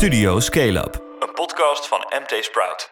Studio Scale Up, een podcast van MT Sprout.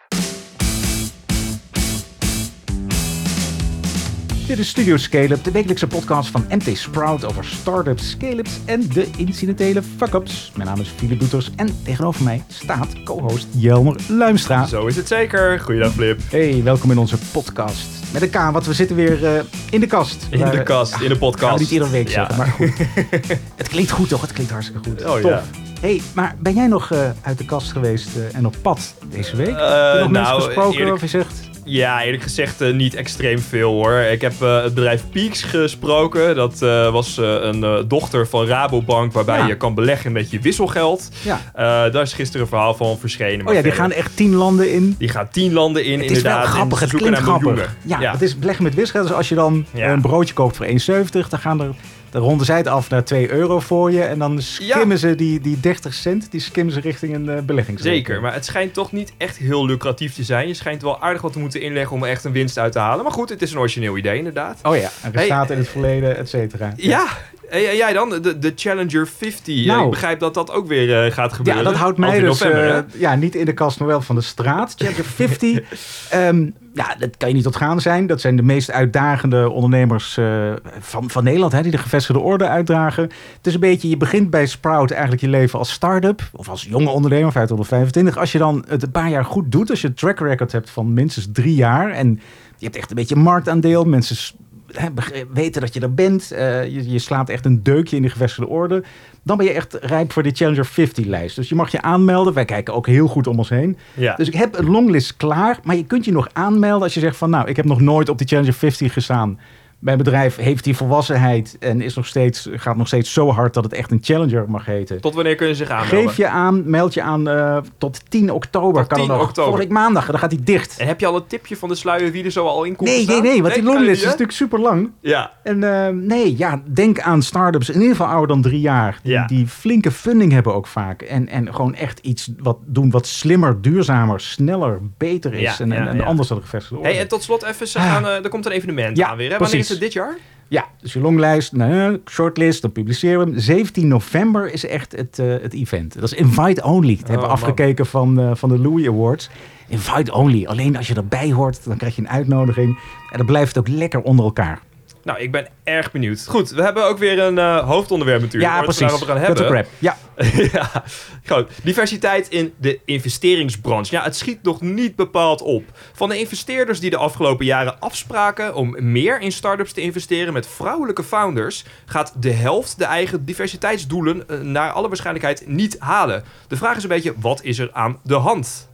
Dit is Studio Scale-up, de wekelijkse podcast van MT Sprout over startups, scale-ups en de incidentele fuck-ups. Mijn naam is Philip Doeters en tegenover mij staat co-host Jelmer Luimstra. Zo is het zeker. Goeiedag Flip. Hey, welkom in onze podcast. Met een K, want we zitten weer eh, in de kast. In Waar- de kast, in de we podcast. niet iedere week Ja. zeggen, maar goed. het klinkt goed toch? Het klinkt hartstikke goed. Oh, Tof. ja. Hey, maar ben jij nog eh, uit de kast geweest eh, en op pad deze week? Heb je Eh, nog mensen nou, gesproken eerlijk- of je zegt... Ja, eerlijk gezegd eh, niet extreem veel hoor. Ik heb eh, het bedrijf Peaks gesproken. Dat eh, was eh, een eh, dochter van Rabobank waarbij Ja. je kan beleggen met je wisselgeld. Ja. Eh, daar is gisteren een verhaal van verschenen. Oh ja, die gaan echt tien landen in. die gaan tien landen in Het is inderdaad. wel grappig, en het klinkt grappig. miljoenen. Ja, het is beleggen met wisgeld. Dus als je dan Ja. een broodje koopt voor 1,70, dan gaan er... Dan ronden zij het af naar 2 euro voor je. En dan skimmen ze die, die 30 cent, die skimmen ze richting een uh, beleggingsrekening. Zeker, maar het schijnt toch niet echt heel lucratief te zijn. Je schijnt wel aardig wat te moeten inleggen om er echt een winst uit te halen. Maar goed, het is een origineel idee inderdaad. Oh ja, en Hey, in het verleden, et cetera. Ja, en jij dan? De, de Challenger 50. Nou. ik begrijp dat dat ook weer eh, gaat gebeuren. Ja, dat houdt mij dus november, eh, ja, niet in de kast, maar wel van de straat. Chapter 50. Ehm, ja, dat kan je niet ontgaan zijn. Dat zijn de meest uitdagende ondernemers eh, van, van Nederland, hè, die de gevestigde orde uitdragen. Het is een beetje, je begint bij Sprout eigenlijk je leven als start-up. Of als jonge ondernemer, 50 tot 25. Als je dan het een paar jaar goed doet, als je een track record hebt van minstens drie jaar. En je hebt echt een beetje marktaandeel. Mensen hè, weten dat je er bent. eh, je, je slaat echt een deukje in de gevestigde orde. Dan ben je echt rijp voor de Challenger 50-lijst. Dus je mag je aanmelden. Wij kijken ook heel goed om ons heen. Ja. Dus ik heb een longlist klaar. Maar je kunt je nog aanmelden als je zegt van... nou, ik heb nog nooit op die Challenger 50 gestaan. Mijn bedrijf heeft die volwassenheid en is nog steeds, gaat nog steeds zo hard dat het echt een Challenger mag heten. Tot wanneer kunnen ze zich aanmelden? Geef je aan, meld je aan eh, tot 10 oktober. Tot kan 10 er nog. oktober. Volgende maandag, dan gaat hij dicht. En heb je al een tipje van de sluier wie er zo al in komt Nee, nee, nee, want die longlist is natuurlijk super lang. Ja, En eh, nee, ja, denk aan start-ups, in ieder geval ouder dan drie jaar. Die, Ja. die flinke funding hebben ook vaak. En, en gewoon echt iets wat doen wat slimmer, duurzamer, sneller, beter is. Ja, en, ja, anders dan de gevestigde orde. hey, en tot slot even, ze gaan, eh, er komt een evenement Ja, aan weer. Hè? Wanneer precies. Is het dit jaar? Ja, dus je longlijst, nou, shortlist, dan publiceren we hem. 17 november is echt het, eh, het event. Dat is invite only. Dat hebben we man. afgekeken van, eh, van de Louis Awards. Invite only. Alleen als je erbij hoort, dan krijg je een uitnodiging. En dan blijft het ook lekker onder elkaar. Nou, ik ben erg benieuwd. Goed, we hebben ook weer een eh, hoofdonderwerp natuurlijk. ja, waar we precies. vandaag over gaan hebben. crap. Ja, ja, goed. Diversiteit in de investeringsbranche. Ja, het schiet nog niet bepaald op. Van de investeerders die de afgelopen jaren afspraken om meer in start-ups te investeren met vrouwelijke founders, gaat de helft de eigen diversiteitsdoelen eh, naar alle waarschijnlijkheid niet halen. De vraag is een beetje, wat is er aan de hand?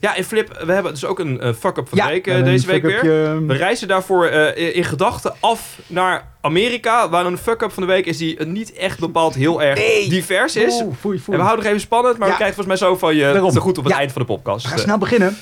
Ja, en Flip, we hebben dus ook een eh, fuck-up van ja de week eh, deze week weer. fuck-upje. We reizen daarvoor eh, in- gedachten af naar Amerika, waar een fuck-up van de week is die niet echt bepaald heel erg Nee. divers is. Oeh, foei, foei. En we houden nog even spannend, maar Ja. we krijgen volgens mij zo van je Daarom. te goed op het Ja. eind van de podcast. We gaan snel beginnen.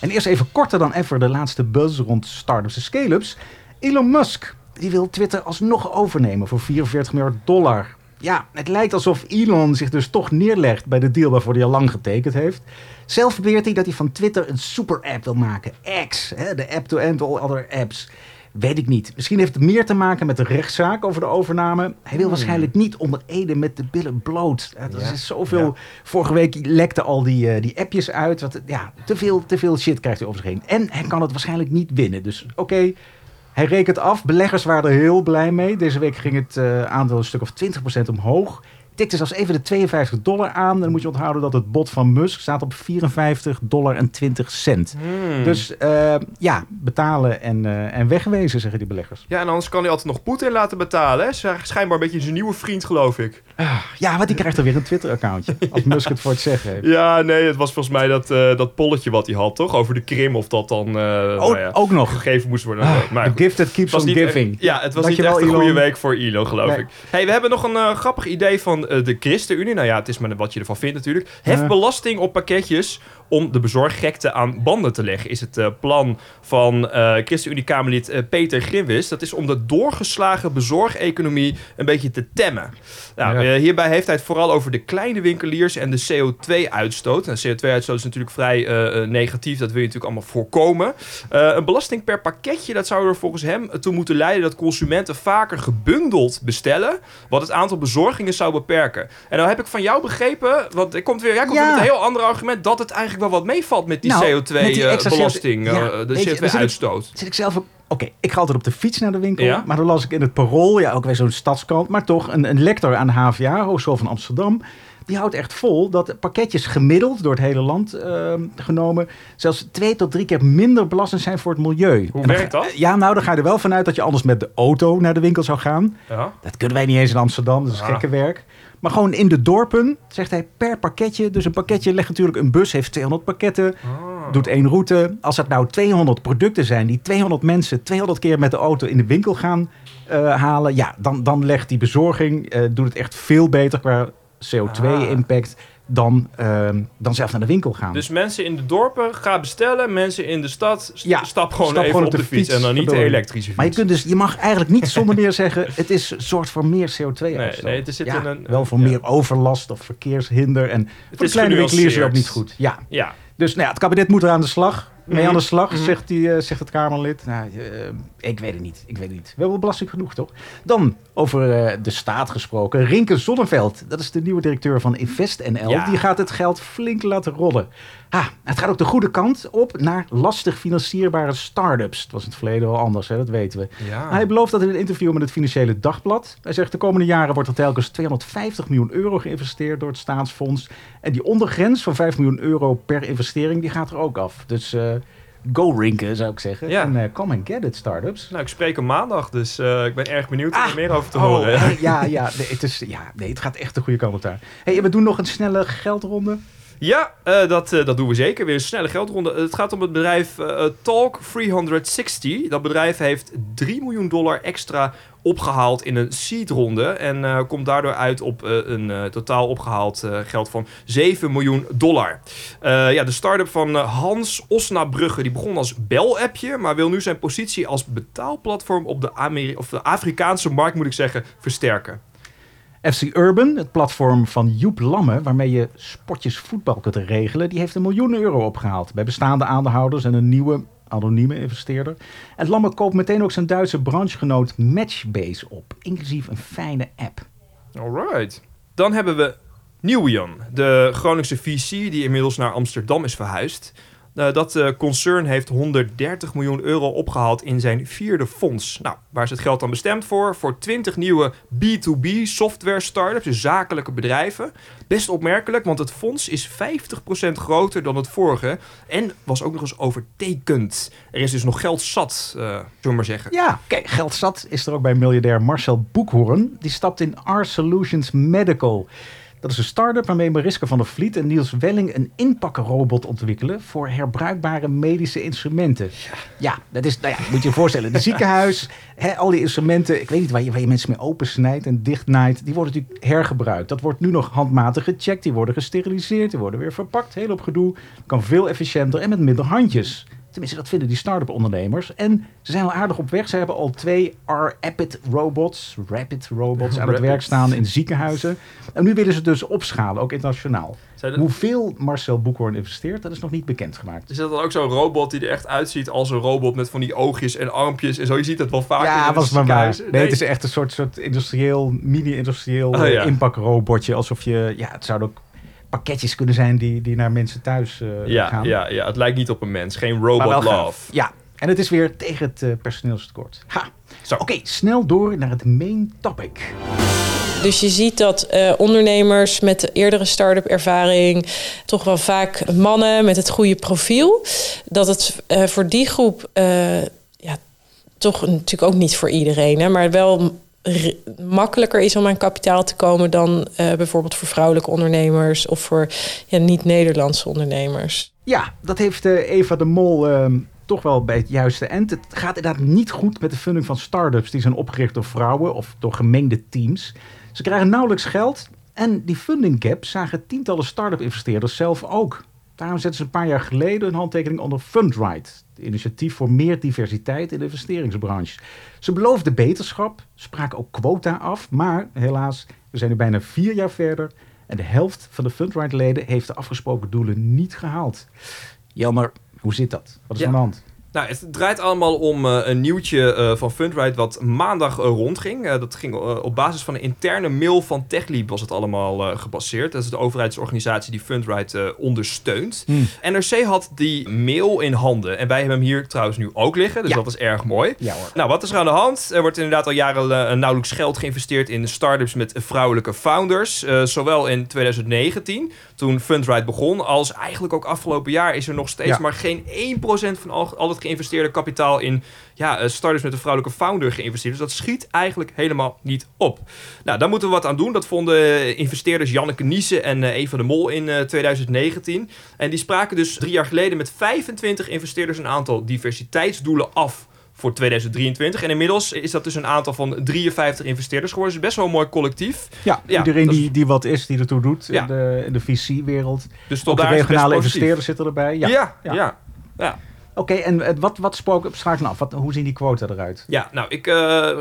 En eerst even korter dan ever de laatste buzz rond startups en scale-ups. Elon Musk die wil Twitter alsnog overnemen voor 44 miljard dollar. Ja, het lijkt alsof Elon zich dus toch neerlegt bij de deal waarvoor hij al lang getekend heeft. Zelf beweert hij dat hij van Twitter een super-app wil maken. X, hè, de app to end all other apps. Weet ik niet. Misschien heeft het meer te maken met de rechtszaak over de overname. Hij wil waarschijnlijk niet onder Ede met de billen bloot. Er Hmm. Ja. is zoveel. Ja. Vorige week lekte al die, eh, die appjes uit. Wat, ja, te veel, te veel shit krijgt hij over zich heen. En hij kan het waarschijnlijk niet winnen. Dus oké, hij rekent af. Beleggers waren er heel blij mee. Deze week ging het eh, aandeel een stuk of 20% omhoog. Tikte zelfs even de 52 dollar aan. Dan moet je onthouden dat het bod van Musk staat op 54 dollar en 20 cent. hmm. Dus eh, ja, betalen en, eh, en wegwezen, zeggen die beleggers. Ja, en anders kan hij altijd nog Poetin laten betalen. Hè? Schijn- Schijnbaar een beetje zijn nieuwe vriend, geloof ik. Ja, want die krijgt er weer een Twitter-accountje. Als Musk het voor het zeggen heeft. Ja, nee, het was volgens mij dat, eh, dat polletje wat hij had, toch? Over de Krim, of dat dan eh, nou ja, Oh, ook nog. gegeven moest worden. Ah, maar the gift that keeps on giving. echt- ja, het was Dankjewel, niet echt een goede Elon. week voor Elon, geloof Nee. ik. Hey, we hebben nog een grappig idee van de ChristenUnie, nou ja, het is maar wat je ervan vindt natuurlijk, heft belasting op pakketjes om de bezorggekte aan banden te leggen. Is het eh, plan van eh ChristenUnie-Kamerlid eh, Peter Grimwis. Dat is om de doorgeslagen bezorgeconomie een beetje te temmen. Nou, Ja. eh, hierbij heeft hij het vooral over de kleine winkeliers en de CO2-uitstoot. En CO2-uitstoot is natuurlijk vrij eh, eh, negatief, dat wil je natuurlijk allemaal voorkomen. Eh, een belasting per pakketje, dat zou er volgens hem toe moeten leiden dat consumenten vaker gebundeld bestellen, wat het aantal bezorgingen zou beperken. En nou heb ik van jou begrepen, want ik komt weer, jij komt Ja. weer met een heel ander argument, dat het eigenlijk wel wat meevalt met die Nou, met die extra CO2-belasting, CO2, ja, eh, de weet je, er zit een- CO2-uitstoot. Zit ik zelf ook... Oké, ik ga altijd op de fiets naar de winkel. Ja. Maar dan las ik in het Parool, ja, ook weer zo'n stadskrant... maar toch een, een lector aan de HVA, Hogeschool van Amsterdam... die houdt echt vol dat pakketjes gemiddeld door het hele land eh, genomen... zelfs twee tot drie keer minder belastend zijn voor het milieu. Hoe dan werkt dat? Ja, nou, dan ga je er wel vanuit dat je anders met de auto naar de winkel zou gaan. Ja. Dat kunnen wij niet eens in Amsterdam, dat is Ah. gekke werk. Maar gewoon in de dorpen, zegt hij, per pakketje. Dus een pakketje legt natuurlijk een bus, heeft 200 pakketten, Ah. doet één route. Als het nou 200 producten zijn die 200 mensen 200 keer met de auto in de winkel gaan eh, halen, ja, dan, dan legt die bezorging, eh, doet het echt veel beter qua CO2-impact dan, ehm, dan zelf naar de winkel gaan. Dus mensen in de dorpen, ga bestellen. Mensen in de stad, st- Ja, stap gewoon stap even gewoon op de, fiets. En dan niet de elektrische fiets. maar je, kunt dus, je mag eigenlijk niet zonder meer zeggen, het is een soort van meer CO2-uitstoot. Nee, nee, er zit ja, in een- wel voor ja. meer overlast of verkeershinder. En voor de kleine winkeliers is ook niet goed. Ja, Ja, dus nou ja, het kabinet moet er aan de slag. Mee Mhm. aan de slag, Mhm. zegt, die, eh, zegt het Kamerlid. Nou, eh, ik weet het niet. Ik weet het niet. We hebben belasting genoeg, toch? Dan over eh, de staat gesproken. Rinke Zonneveld, dat is de nieuwe directeur van InvestNL. Ja. Die gaat het geld flink laten rollen. Ha, het gaat ook de goede kant op naar lastig financierbare start-ups. Het was in het verleden wel anders, hè, dat weten we. ja. Hij belooft dat in een interview met het Financiële Dagblad. Hij zegt de komende jaren wordt er telkens 250 miljoen euro geïnvesteerd door het staatsfonds. En die ondergrens van 5 miljoen euro per investering, die gaat er ook af. Dus eh, go Rinken, zou ik zeggen. Ja. En eh, come and get it, startups. Nou, ik spreek hem maandag, dus eh, ik ben erg benieuwd om Ah, er meer over te Oh, horen. ja, ja, nee, het is, ja, nee, het gaat echt de goede kant op daar. Hey, we doen nog een snelle geldronde. Ja, eh, dat, eh, dat doen we zeker. Weer een snelle geldronde. Het gaat om het bedrijf eh, Talk 360. Dat bedrijf heeft 3 miljoen dollar extra opgehaald in een seedronde. En eh, komt daardoor uit op eh, een eh, totaal opgehaald eh, geld van 7 miljoen dollar. Eh, ja, de start-up van eh, Hans Osnabrugge die begon als bel-appje... maar wil nu zijn positie als betaalplatform op de, Ameri of de Afrikaanse markt, moet ik zeggen, versterken. FC Urban, het platform van Joep Lamme, waarmee je spotjes voetbal kunt regelen, die heeft een miljoen euro opgehaald bij bestaande aandeelhouders en een nieuwe anonieme investeerder. En Lamme koopt meteen ook zijn Duitse branchegenoot Matchbase op, inclusief een fijne app. Alright. Dan hebben we Nieuwian, de Groningse VC die inmiddels naar Amsterdam is verhuisd. Eh, dat eh, concern heeft 130 miljoen euro opgehaald in zijn vierde fonds. Nou, waar is het geld dan bestemd voor? Voor 20 nieuwe B2B software startups, dus zakelijke bedrijven. Best opmerkelijk, want het fonds is 50% groter dan het vorige. En was ook nog eens overtekend. Er is dus nog geld zat, eh zullen we maar zeggen. Ja, kijk, geld zat is er ook bij miljardair Marcel Boekhoorn. Die stapt in R Solutions Medical. Dat is een start-up waarmee Mariska van der Vliet en Niels Welling een inpakkenrobot ontwikkelen voor herbruikbare medische instrumenten. Ja, dat is, nou ja, moet je je voorstellen, de ziekenhuis, al die instrumenten, ik weet niet waar je, waar je mensen mee opensnijdt en dichtnaait, die worden natuurlijk hergebruikt. Dat wordt nu nog handmatig gecheckt, die worden gesteriliseerd, die worden weer verpakt, heel op gedoe. Kan veel efficiënter en met minder handjes. Tenminste, dat vinden die start-up ondernemers. En ze zijn al aardig op weg. Ze hebben al twee R-Rapid robots, rapid robots aan het werk staan in ziekenhuizen. En nu willen ze dus opschalen, ook internationaal. Er- Hoeveel Marcel Boekhoorn investeert, dat is nog niet bekendgemaakt. Is dat dan ook zo'n robot die er echt uitziet als een robot met van die oogjes en armpjes en zo? Je ziet dat wel vaak in Ja, de was maar waar. Nee, het is echt een soort, soort industrieel, mini-industrieel Oh, ja. inpakrobotje. Alsof je, ja, het zouden ook pakketjes kunnen zijn die, die naar mensen thuis eh, ja, gaan. ja, ja, het lijkt niet op een mens. Geen robot love. Ja, en het is weer tegen het eh, personeelstekort. Ha. Zo. Oké, snel door naar het main topic. Dus je ziet dat eh, ondernemers met de eerdere start-up ervaring, toch wel vaak mannen met het goede profiel, dat het eh, voor die groep, eh, ja, toch natuurlijk ook niet voor iedereen, hè, maar wel makkelijker is om aan kapitaal te komen dan eh, bijvoorbeeld voor vrouwelijke ondernemers of voor ja, niet-Nederlandse ondernemers. Ja, dat heeft eh, Eva de Mol ehm, toch wel bij het juiste eind. Het gaat inderdaad niet goed met de funding van start-ups die zijn opgericht door vrouwen of door gemengde teams. Ze krijgen nauwelijks geld En die funding gap zagen tientallen start-up investeerders zelf ook. Daarom zetten ze een paar jaar geleden een handtekening onder Fundright, het initiatief voor meer diversiteit in de investeringsbranche. Ze beloofden beterschap, spraken ook quota af, maar helaas, we zijn nu bijna vier jaar verder en de helft van de Fundright-leden heeft de afgesproken doelen niet gehaald. Jelmer, hoe zit dat? Wat is Ja. aan de hand? Nou, het draait allemaal om eh, een nieuwtje eh, van Fundrite wat maandag eh, rondging. Dat ging op basis van een interne mail van TechLeap was het allemaal gebaseerd. Dat is de overheidsorganisatie die Fundrite ondersteunt. Hmm. NRC had die mail in handen. En wij hebben hem hier trouwens nu ook liggen, dus Ja. dat is erg mooi. Ja hoor. Nou, wat is er aan de hand? Er wordt inderdaad al jaren nauwelijks geld geïnvesteerd in start-ups met vrouwelijke founders. Zowel in 2019, toen Fundrite begon, als eigenlijk ook afgelopen jaar is er nog steeds Ja. maar geen 1% van al, al het geïnvesteerde kapitaal in ja, eh, start-ups met een vrouwelijke founder geïnvesteerd. Dus dat schiet eigenlijk helemaal niet op. Nou, daar moeten we wat aan doen. Dat vonden eh, investeerders Janneke Niesen en eh, Eva de Mol in eh, 2019. En die spraken dus drie jaar geleden met 25 investeerders een aantal diversiteitsdoelen af voor 2023. En inmiddels is dat dus een aantal van 53 investeerders geworden. Dus best wel een mooi collectief. Ja, Ja, iedereen is- die, die wat is, die ertoe doet Ja. in de, in de VC-wereld. Dus tot Ook de daar regionale investeerders zitten erbij. Ja. Ja, Ja. ja. Oké, en wat, wat spook straks af? Wat, hoe zien die quota eruit? Ja, nou, ik, eh,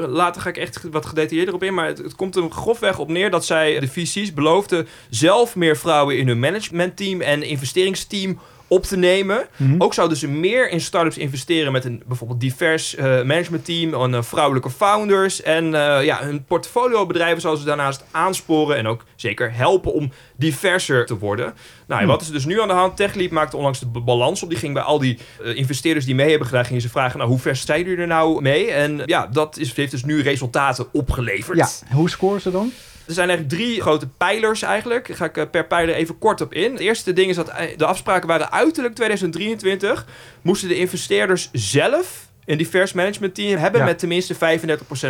later ga ik echt wat gedetailleerder op in. Maar het, het komt er grofweg op neer dat zij, de VC's, beloofden zelf meer vrouwen in hun managementteam en investeringsteam op te nemen. Mhm. Ook zouden ze meer in startups investeren met een bijvoorbeeld divers eh, managementteam, en eh, vrouwelijke founders. En eh, ja, hun portfoliobedrijven zouden ze daarnaast aansporen en ook zeker helpen om diverser te worden. Nou, en Hmm. wat is er dus nu aan de hand? TechLeap maakte onlangs de balans op. Die ging bij al die investeerders die mee hebben gedaan, gingen ze vragen, nou, hoe ver zijn jullie er nou mee? En ja, dat is, heeft dus nu resultaten opgeleverd. Ja, hoe scoren ze dan? Er zijn eigenlijk drie grote pijlers eigenlijk. Daar ga ik eh, per pijler even kort op in. Het eerste ding is dat eh, de afspraken waren uiterlijk 2023. Moesten de investeerders zelf een divers management team hebben Ja. met tenminste 35%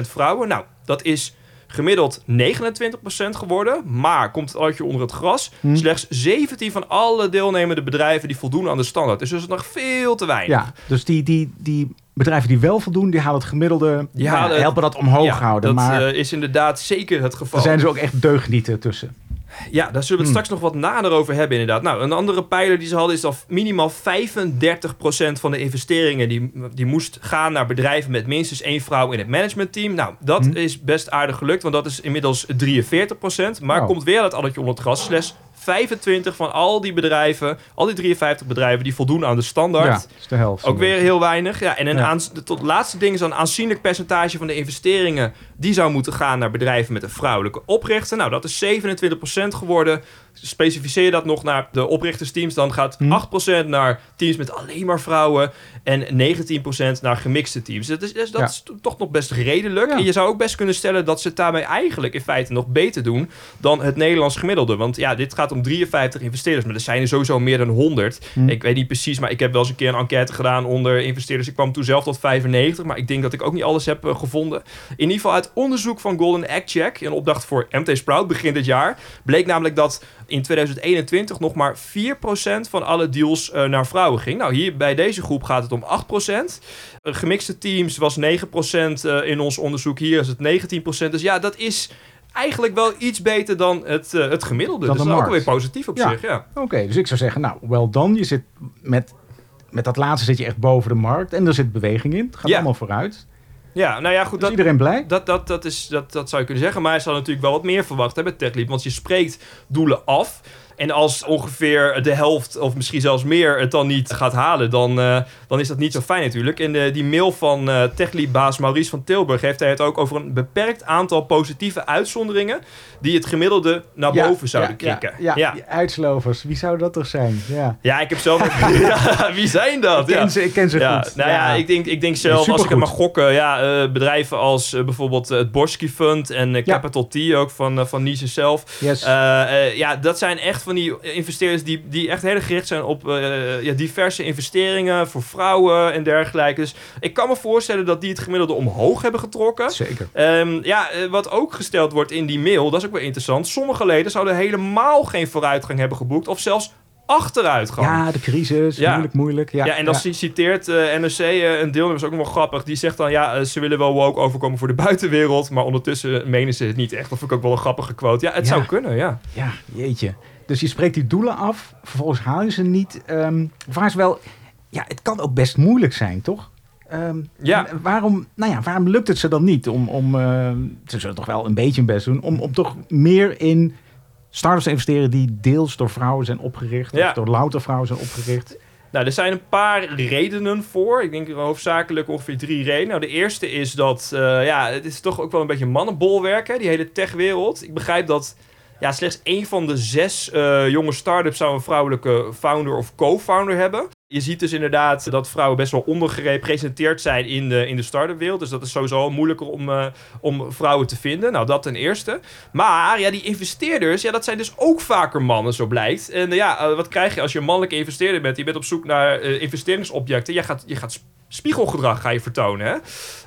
vrouwen. Nou, dat is gemiddeld 29% geworden. Maar komt het uitje onder het gras. Hm. Slechts 17 van alle deelnemende bedrijven die voldoen aan de standaard. Dus dat is nog veel te weinig. Ja, dus die, die, die bedrijven die wel voldoen, die halen het gemiddelde, Die halen- helpen dat omhoog Ja, houden. dat maar eh, is inderdaad zeker het geval. er zijn dus ook echt deugnieten tussen. Ja, daar zullen we het Hmm. straks nog wat nader over hebben inderdaad. Nou, een andere pijler die ze hadden is dat minimaal 35% van de investeringen... Die, die moest gaan naar bedrijven met minstens één vrouw in het managementteam. Nou, dat Hmm. is best aardig gelukt, want dat is inmiddels 43%. Maar Wow. komt weer dat addertje onder het gras. Slechts 25 van al die bedrijven, al die 53 bedrijven... die voldoen aan de standaard. Ja, is de helft. Ook weer heel weinig. Ja, en een Ja. tot laatste ding is dan een aanzienlijk percentage van de investeringen die zou moeten gaan naar bedrijven met een vrouwelijke oprichter. Nou, dat is 27% geworden. Specificeer je dat nog naar de oprichtersteams, dan gaat Hm. 8% naar teams met alleen maar vrouwen en 19% naar gemixte teams. Dat is, dat is- dat Ja. is toch nog best redelijk. Ja. En je zou ook best kunnen stellen dat ze het daarmee eigenlijk in feite nog beter doen dan het Nederlands gemiddelde. Want ja, dit gaat om 53 investeerders, maar er zijn er sowieso meer dan 100. Hm. Ik weet niet precies, maar ik heb wel eens een keer een enquête gedaan onder investeerders. Ik kwam toen zelf tot 95, maar ik denk dat ik ook niet alles heb eh, gevonden. In ieder geval uit onderzoek van Golden Egg Check, een opdracht voor MT Sprout begin dit jaar, bleek namelijk dat in 2021 nog maar 4% van alle deals eh, naar vrouwen ging. Nou, hier bij deze groep gaat het om 8%. Eh, gemixte teams was 9% eh, in ons onderzoek. Hier is het 19%. Dus ja, dat is eigenlijk wel iets beter dan het, het gemiddelde. Dan dus dat is ook weer positief op Ja. zich, ja. Oké, dus ik zou zeggen, nou, well done. Je zit met, met dat laatste zit je echt boven de markt en er zit beweging in. Het gaat Ja. allemaal vooruit. Ja, nou ja, goed. Is Dat, iedereen blij? Dat, dat, dat, is, dat, dat zou je kunnen zeggen. Maar hij zal natuurlijk wel wat meer verwachten hebben, TechLeap. Want je spreekt doelen af. En als ongeveer de helft, of misschien zelfs meer, het dan niet gaat halen, dan, eh, dan is dat niet zo fijn natuurlijk. In de, die mail van eh TechLeap-baas Maurice van Tilburg heeft hij het ook over een beperkt aantal positieve uitzonderingen die het gemiddelde naar boven zouden ja, krikken. Ja, ja. die uitslovers. Wie zou dat toch zijn? Ja. Ja, ik heb zelf... wie zijn dat? Ik ken ze, ik ken ze goed. nou ja, ik denk, ik denk zelf, als ik het mag gokken, ja, eh, bedrijven als eh, bijvoorbeeld het Borsky Fund en. Capital T ook van, van Nice zelf. Yes. Ja, dat zijn echt van die investeerders die, die echt heel gericht zijn op ja, diverse investeringen voor vrouwen en dergelijke. Dus ik kan me voorstellen dat die het gemiddelde omhoog hebben getrokken. Zeker. Ehm, ja, eh, wat ook gesteld wordt in die mail, dat is ook wel interessant. Sommige leden zouden helemaal geen vooruitgang hebben geboekt of zelfs achteruit gewoon. Ja, de crisis, Ja. moeilijk, moeilijk. Ja, Ja, en dan ja. citeert eh NRC eh, een deelnemer, is ook nog wel grappig. Die zegt dan, ja, ze willen wel woke overkomen voor de buitenwereld. Maar ondertussen menen ze het niet echt. Dat vind ik ook wel een grappige quote. Ja, het zou kunnen, ja. Ja, jeetje. Dus je spreekt die doelen af, vervolgens haal je ze niet. Ehm vraag is wel, ja, het kan ook best moeilijk zijn, toch? Ehm, Ja. Waarom, nou ja, waarom lukt het ze dan niet om, om eh, ze zullen toch wel een beetje hun best doen, om, om toch meer in startups te investeren die deels door vrouwen zijn opgericht, Ja. of door louter vrouwen zijn opgericht? Nou, er zijn een paar redenen voor. Ik denk hoofdzakelijk ongeveer drie redenen. Nou, de eerste is dat, eh, ja, het is toch ook wel een beetje mannenbolwerk, hè, die hele techwereld. Ik begrijp dat ja, slechts één van de zes eh, jonge start-ups zou een vrouwelijke founder of co-founder hebben. Je ziet dus inderdaad dat vrouwen best wel ondergerepresenteerd zijn in de, in de start-up wereld. Dus dat is sowieso moeilijker om, eh, om vrouwen te vinden. Nou, dat ten eerste. Maar ja, die investeerders, ja, dat zijn dus ook vaker mannen, zo blijkt. En eh, ja, eh, wat krijg je als je een mannelijke investeerder bent? Je bent op zoek naar investeringsobjecten. Je gaat, je gaat spiegelgedrag ga je vertonen, hè?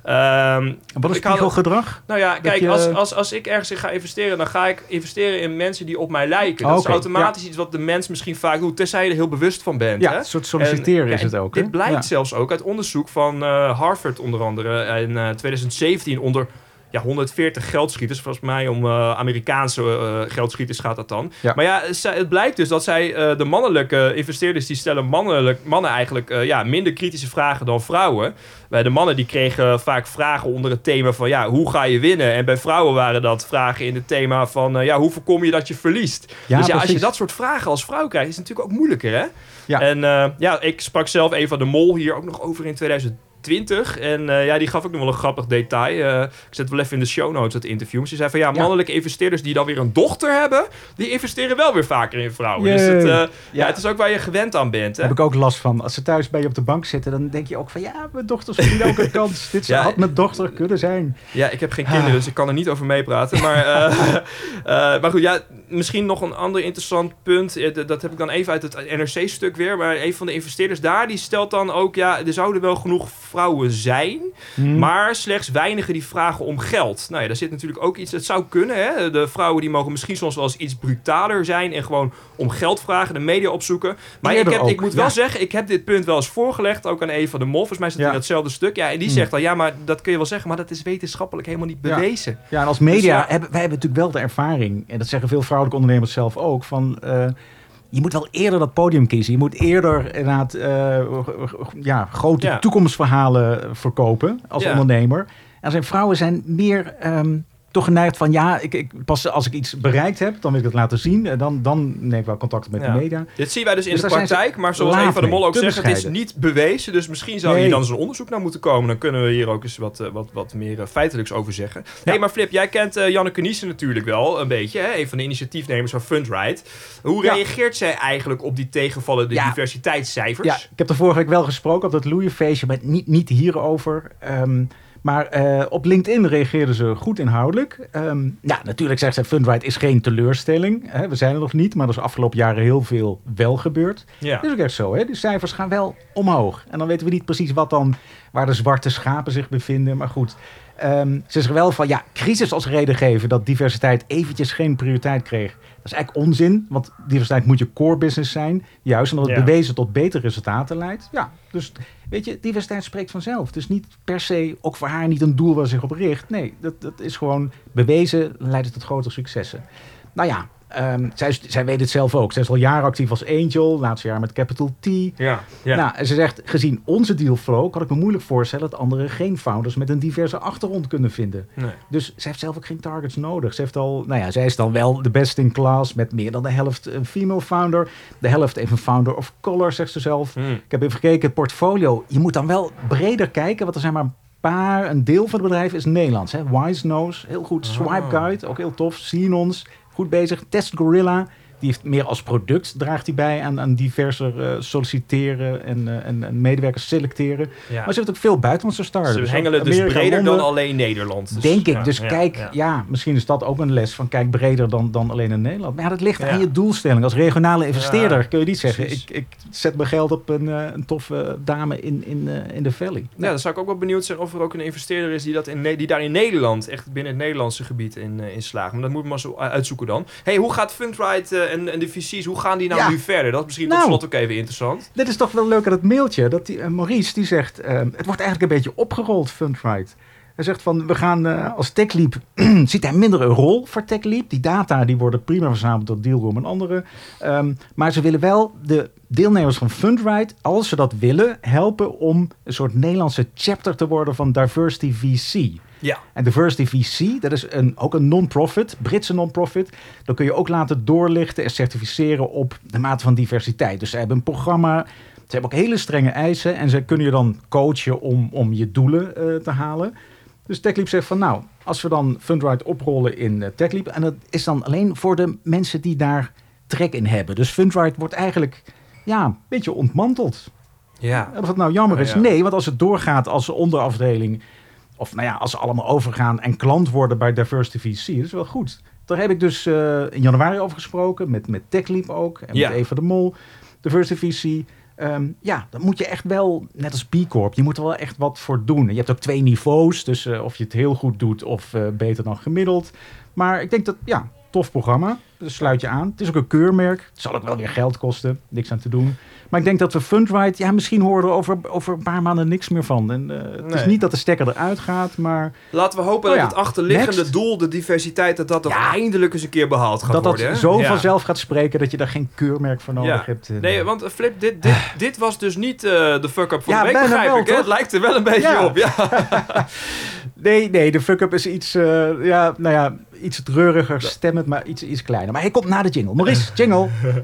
Ehm, wat is spiegelgedrag? nou ja, kijk, je- als, als, als ik ergens in ga investeren, dan ga ik investeren in mensen die op mij lijken. Dat Oh, is oké, automatisch iets wat de mens misschien vaak doet, tenzij je er heel bewust van bent. Ja, hè? een soort solliciteren En, is het ook. Dit blijkt Ja. zelfs ook uit onderzoek van eh, Harvard onder andere in eh, 2017 onder ja, 140 geldschieters. Volgens mij om eh, Amerikaanse eh, geldschieters gaat dat dan. Ja. Maar ja, het blijkt dus dat zij eh, de mannelijke investeerders die stellen mannelijk, mannen eigenlijk ja, minder kritische vragen dan vrouwen. Bij de mannen die kregen vaak vragen onder het thema van ja, hoe ga je winnen? En bij vrouwen waren dat vragen in het thema van ja, hoe voorkom je dat je verliest? Ja, dus ja, als je precies. dat soort vragen als vrouw krijgt, is het natuurlijk ook moeilijker hè? Ja. En ja, ik sprak zelf Eva de Mol hier ook nog over in 2020. En eh, ja, die gaf ook nog wel een grappig detail. Eh, ik zet wel even in de show notes het interview. Ze zei van ja, Ja. mannelijke investeerders die dan weer een dochter hebben, die investeren wel weer vaker in vrouwen. Dus het, eh, ja. Ja. het is ook waar je gewend aan bent. Hè? Daar heb ik ook last van. Als ze thuis bij je op de bank zitten, dan denk je ook van ja, mijn dochters verdienen ook een kans. Dit Ja. had mijn dochter kunnen zijn. Ja, ik heb geen kinderen, dus ik kan er niet over meepraten. Maar, maar goed, ja, misschien nog een ander interessant punt. Eh, dat heb ik dan even uit het NRC-stuk weer. Maar een van de investeerders daar, die stelt dan ook... ja, er zouden wel genoeg vrouwen zijn... Hm. maar slechts weinigen die vragen om geld. Nou ja, daar zit natuurlijk ook iets... Het zou kunnen, hè. De vrouwen die mogen misschien soms wel eens iets brutaler zijn... en gewoon om geld vragen, de media opzoeken. Maar ik, heb, ik moet wel zeggen, ik heb dit punt wel eens voorgelegd... ook aan Eva de Mol. Volgens mij zit het Ja. in datzelfde stuk. Ja, en die Hm. zegt dan... ja, maar dat kun je wel zeggen... maar dat is wetenschappelijk helemaal niet bewezen. Ja, en als media Dus hebben wij hebben natuurlijk wel de ervaring, en dat zeggen veel vrouwelijke ondernemers zelf ook, van eh, je moet wel eerder dat podium kiezen. Je moet eerder inderdaad eh, ja, grote Ja. toekomstverhalen verkopen als ondernemer. En zijn vrouwen zijn meer ehm, toch geneigd van ja, ik, ik, pas als ik iets bereikt heb, dan wil ik het laten zien. En dan, dan neem ik wel contact met Ja. de media. Dit zien wij dus in Dus de praktijk, maar zoals een van de Mol ook zegt, het is niet bewezen. Dus misschien zou Nee. hier dan eens een onderzoek naar moeten komen. Dan kunnen we hier ook eens wat, eh, wat, wat meer eh, feitelijks over zeggen. hey, maar Flip, jij kent eh, Janneke Niesen natuurlijk wel een beetje. Hè? Een van de initiatiefnemers van Fundride. Hoe Ja. reageert zij eigenlijk op die tegenvallende diversiteitscijfers? Ja, ik heb er vorige week wel gesproken op dat Loeienfeestje, maar niet, niet hierover. Ehm, maar eh, op LinkedIn reageerden ze goed inhoudelijk. Ehm, ja, natuurlijk zegt zij, Fundride is geen teleurstelling. Hè, we zijn er nog niet, maar er is de afgelopen jaren heel veel wel gebeurd. Ja. Dat is ook echt zo, hè? Die cijfers gaan wel omhoog. En dan weten we niet precies wat dan, waar de zwarte schapen zich bevinden. Maar goed, Ehm, ze zeggen wel van, ja, crisis als reden geven dat diversiteit eventjes geen prioriteit kreeg. Dat is eigenlijk onzin, want diversiteit moet je core business zijn. Juist, omdat het Ja. bewezen tot betere resultaten leidt. Ja, dus weet je, diversiteit spreekt vanzelf. Dus niet per se, ook voor haar niet een doel waar ze zich op richt. Nee, dat, dat is gewoon bewezen, leidt het tot grotere successen. Nou ja, ehm, zij, zij weet het zelf ook. Zij is al jaren actief als angel, laatste jaar met Capital T. Ja, ja. Nou, ze zegt, gezien onze dealflow kan ik me moeilijk voorstellen dat anderen geen founders met een diverse achtergrond kunnen vinden. Nee. Dus ze heeft zelf ook geen targets nodig. Ze heeft al, nou ja, zij is dan wel de best in class met meer dan de helft een female founder. De helft even founder of color, zegt ze zelf. Hmm. Ik heb even gekeken, het portfolio. Je moet dan wel breder kijken, want er zijn maar een paar, een deel van het bedrijf is Nederlands. Hè? Wise Nose, heel goed. Swipe Ah. Guide, ook heel tof. Sinons, goed bezig. Test Gorilla, die heeft meer als product, draagt hij bij aan, aan diverser eh, solliciteren en, eh, en, en medewerkers selecteren. Ja. Maar ze heeft ook veel buitenlandse starters. Ze hengelen dus breder Londen. dan alleen Nederland. Dus, Denk ik. ja, dus ja, kijk, ja. misschien is dat ook een les van kijk breder dan, dan alleen in Nederland. Maar ja, dat ligt aan je doelstelling. Als regionale investeerder kun je niet zeggen, ik, ik zet mijn geld op een, eh, een toffe dame in, in, in de valley. Ja, dan zou ik ook wel benieuwd zijn of er ook een investeerder is die, dat in, die daar in Nederland, echt binnen het Nederlandse gebied in, in slaagt. Maar dat moet ik maar zo uitzoeken dan. hey, hoe gaat Fundride en, en de VC's, hoe gaan die nou Ja. nu verder? Dat is misschien Nou. tot slot ook even interessant. Dit is toch wel leuk aan het mailtje. Dat die, eh, Maurice die zegt, eh, het wordt eigenlijk een beetje opgerold, Fundrite. Hij zegt van, we gaan eh, als TechLeap, ziet hij minder een rol voor TechLeap. Die data die worden prima verzameld door Dealroom en anderen. Ehm, maar ze willen wel de deelnemers van Fundrite, als ze dat willen, helpen om een soort Nederlandse chapter te worden van Diversity VC. Ja. En Diversity VC, dat is een, ook een non-profit, Britse non-profit. Dan kun je ook laten doorlichten en certificeren op de mate van diversiteit. Dus ze hebben een programma, ze hebben ook hele strenge eisen en ze kunnen je dan coachen om, om je doelen eh, te halen. Dus TechLeap zegt van nou, als we dan Fundrite oprollen in eh, TechLeap, en dat is dan alleen voor de mensen die daar trek in hebben. Dus Fundrite wordt eigenlijk ja, een beetje ontmanteld. Ja. En of het nou jammer is? Nee, want als het doorgaat als onderafdeling... of nou ja, als ze allemaal overgaan en klant worden bij Diversity VC... dat is wel goed. Daar heb ik dus eh, in januari over gesproken... met, met TechLeap ook en Ja. met Eva de Mol. Diversity VC... Ehm, ja, dan moet je echt wel, net als B Corp, je moet er wel echt wat voor doen. Je hebt ook twee niveaus, dus eh, of je het heel goed doet of eh, beter dan gemiddeld. Maar ik denk dat, ja, tof programma. Dus sluit je aan. Het is ook een keurmerk. Het zal ook wel weer geld kosten, niks aan te doen. Maar ik denk dat we Fundrite, ja, misschien horen we er over, over een paar maanden niks meer van. En, eh, Het is niet dat de stekker eruit gaat, maar Laten we hopen Oh ja, dat het achterliggende next. doel, de diversiteit, dat dat toch Ja. eindelijk eens een keer behaald gaat dat dat worden. hè? zo Ja. vanzelf gaat spreken dat je daar geen keurmerk voor nodig hebt. En, Nee, eh, want eh, Flip, dit, dit, dit was dus niet eh, de fuck-up van Ja, de week, begrijp wel, ik. Hè? Het lijkt er wel een beetje op. Ja. Nee, nee, de fuck-up is iets, eh, ja, nou ja, iets treuriger stemmend, maar iets, iets kleiner. Maar hij komt na de jingle. Maurice, jingle.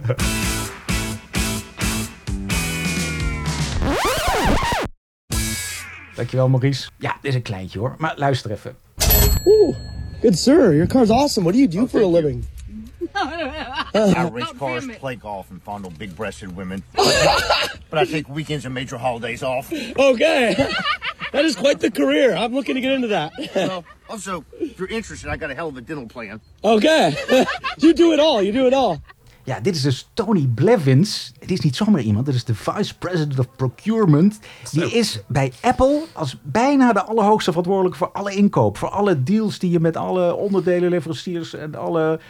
Dankjewel, Maurice. Ja, dit is een kleintje hoor, maar luister even. Ooh, good sir. Your car's awesome. What do you do for a living? I race cars, play golf, and fondle big-breasted women. but I take weekends and major holidays off. Okay. That is quite the career. I'm looking to get into that. Well, also, if you're interested, I got a hell of a dental plan. okay. you do it all. You do it all. Ja, dit is dus Tony Blevins. Het is niet zomaar iemand, dit is de Vice President of Procurement. Die is bij Apple als bijna de allerhoogste verantwoordelijke voor alle inkoop. Voor alle deals die je met alle onderdelenleveranciers en alle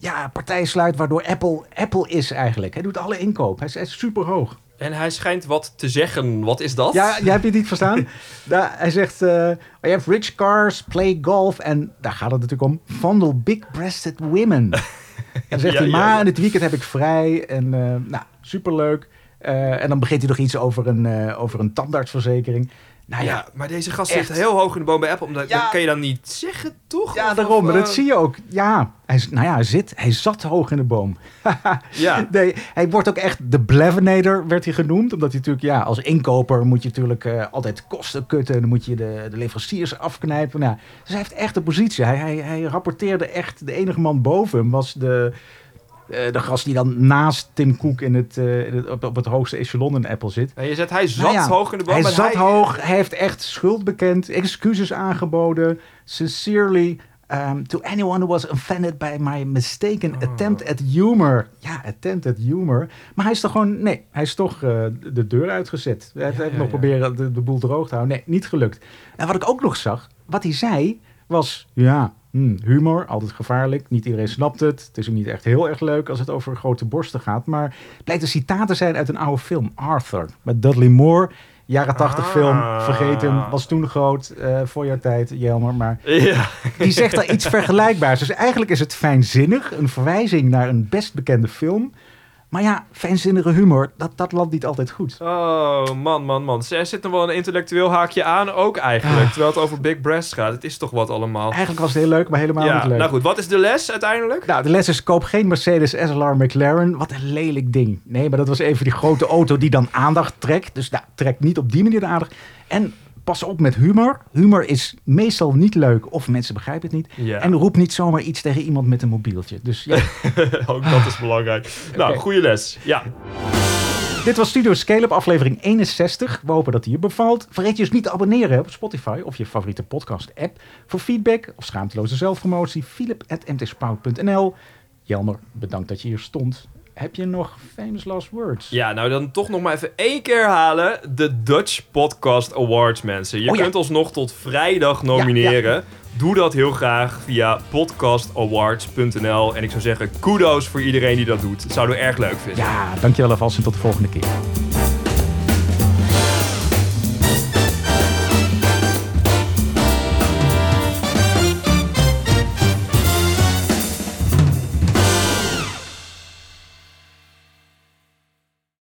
ja, partijen sluit, waardoor Apple Apple is eigenlijk. Hij doet alle inkoop. Hij is, hij is super hoog. En hij schijnt wat te zeggen. Wat is dat? Ja, jij hebt het niet verstaan. Daar, hij zegt, eh I have rich cars, play golf. En daar gaat het natuurlijk om. Fondle big-breasted women. En dan zegt Ja, hij, maar ja. het weekend heb ik vrij. En eh, nou, superleuk. Eh, en dan begint hij nog iets over een, over een tandartsverzekering. Nou ja, Ja, maar deze gast Echt. zit heel hoog in de boom bij Apple. Omdat, Ja. Dat kan je dan niet zeggen, toch? ja, Of- daarom. of, dat eh, zie je ook. Ja, hij, is- nou ja, hij, zit, hij zat hoog in de boom. Ja. Nee, hij wordt ook echt de Blevinator, werd hij genoemd. Omdat hij natuurlijk, ja, als inkoper moet je natuurlijk eh, altijd kosten kutten. En dan moet je de, de leveranciers afknijpen. Nou, dus hij heeft echt een positie. Hij, hij, hij rapporteerde echt, de enige man boven hem was de, de gast die dan naast Tim Cook in het, eh, in het, op, op het hoogste echelon in Apple zit. Je zegt, hij zat Nou ja, hoog in de boom. Hij zat hoog, hij heeft echt schuld bekend, excuses aangeboden. Sincerely, um, to anyone who was offended by my mistaken Oh. attempt at humor. Ja, attempt at humor. Maar hij is toch gewoon, nee, hij is toch eh, de deur uitgezet. Hij heeft Ja, heeft ja, nog ja. proberen de, de boel droog te houden. Nee, niet gelukt. En wat ik ook nog zag, wat hij zei, was, ja, hmm, humor, altijd gevaarlijk. Niet iedereen snapt het. Het is ook niet echt heel erg leuk als het over grote borsten gaat. Maar het blijkt een citaat te zijn uit een oude film, Arthur. Met Dudley Moore, jaren tachtig Ah. film, vergeten, was toen groot, eh, voor jouw tijd, Jelmer. Maar Ja. die zegt daar iets vergelijkbaars. Dus eigenlijk is het fijnzinnig, een verwijzing naar een best bekende film. Maar ja, fijnzinnige humor, dat, dat landt niet altijd goed. Oh, man, man, man. Er zit nog wel een intellectueel haakje aan ook eigenlijk. Ah. Terwijl het over big breasts gaat. Het is toch wat allemaal. Eigenlijk was het heel leuk, maar helemaal Ja, niet leuk. nou goed. Wat is de les uiteindelijk? Nou, de les is koop geen Mercedes SLR McLaren. Wat een lelijk ding. Nee, maar dat was even die grote auto die dan aandacht trekt. Dus nou, trekt niet op die manier de aandacht. En pas op met humor. Humor is meestal niet leuk of mensen begrijpen het niet. Ja. En roep niet zomaar iets tegen iemand met een mobieltje. Dus ja, ook dat is belangrijk. Nou, goede les. Ja. dit was Studio Scale-up aflevering 61. We hopen dat die je bevalt. Vergeet je dus niet te abonneren op Spotify of je favoriete podcast app. Voor feedback of schaamteloze zelfpromotie, philip.mtsprout.nl. Jelmer, bedankt dat je hier stond. Heb je nog famous last words? ja, nou dan toch nog maar even één keer halen. De Dutch Podcast Awards, mensen. Je Oh ja. kunt ons nog tot vrijdag nomineren. Doe dat heel graag via podcastawards.nl. En ik zou zeggen, kudos voor iedereen die dat doet. Dat zouden we erg leuk vinden. Ja, dankjewel alvast en tot de volgende keer.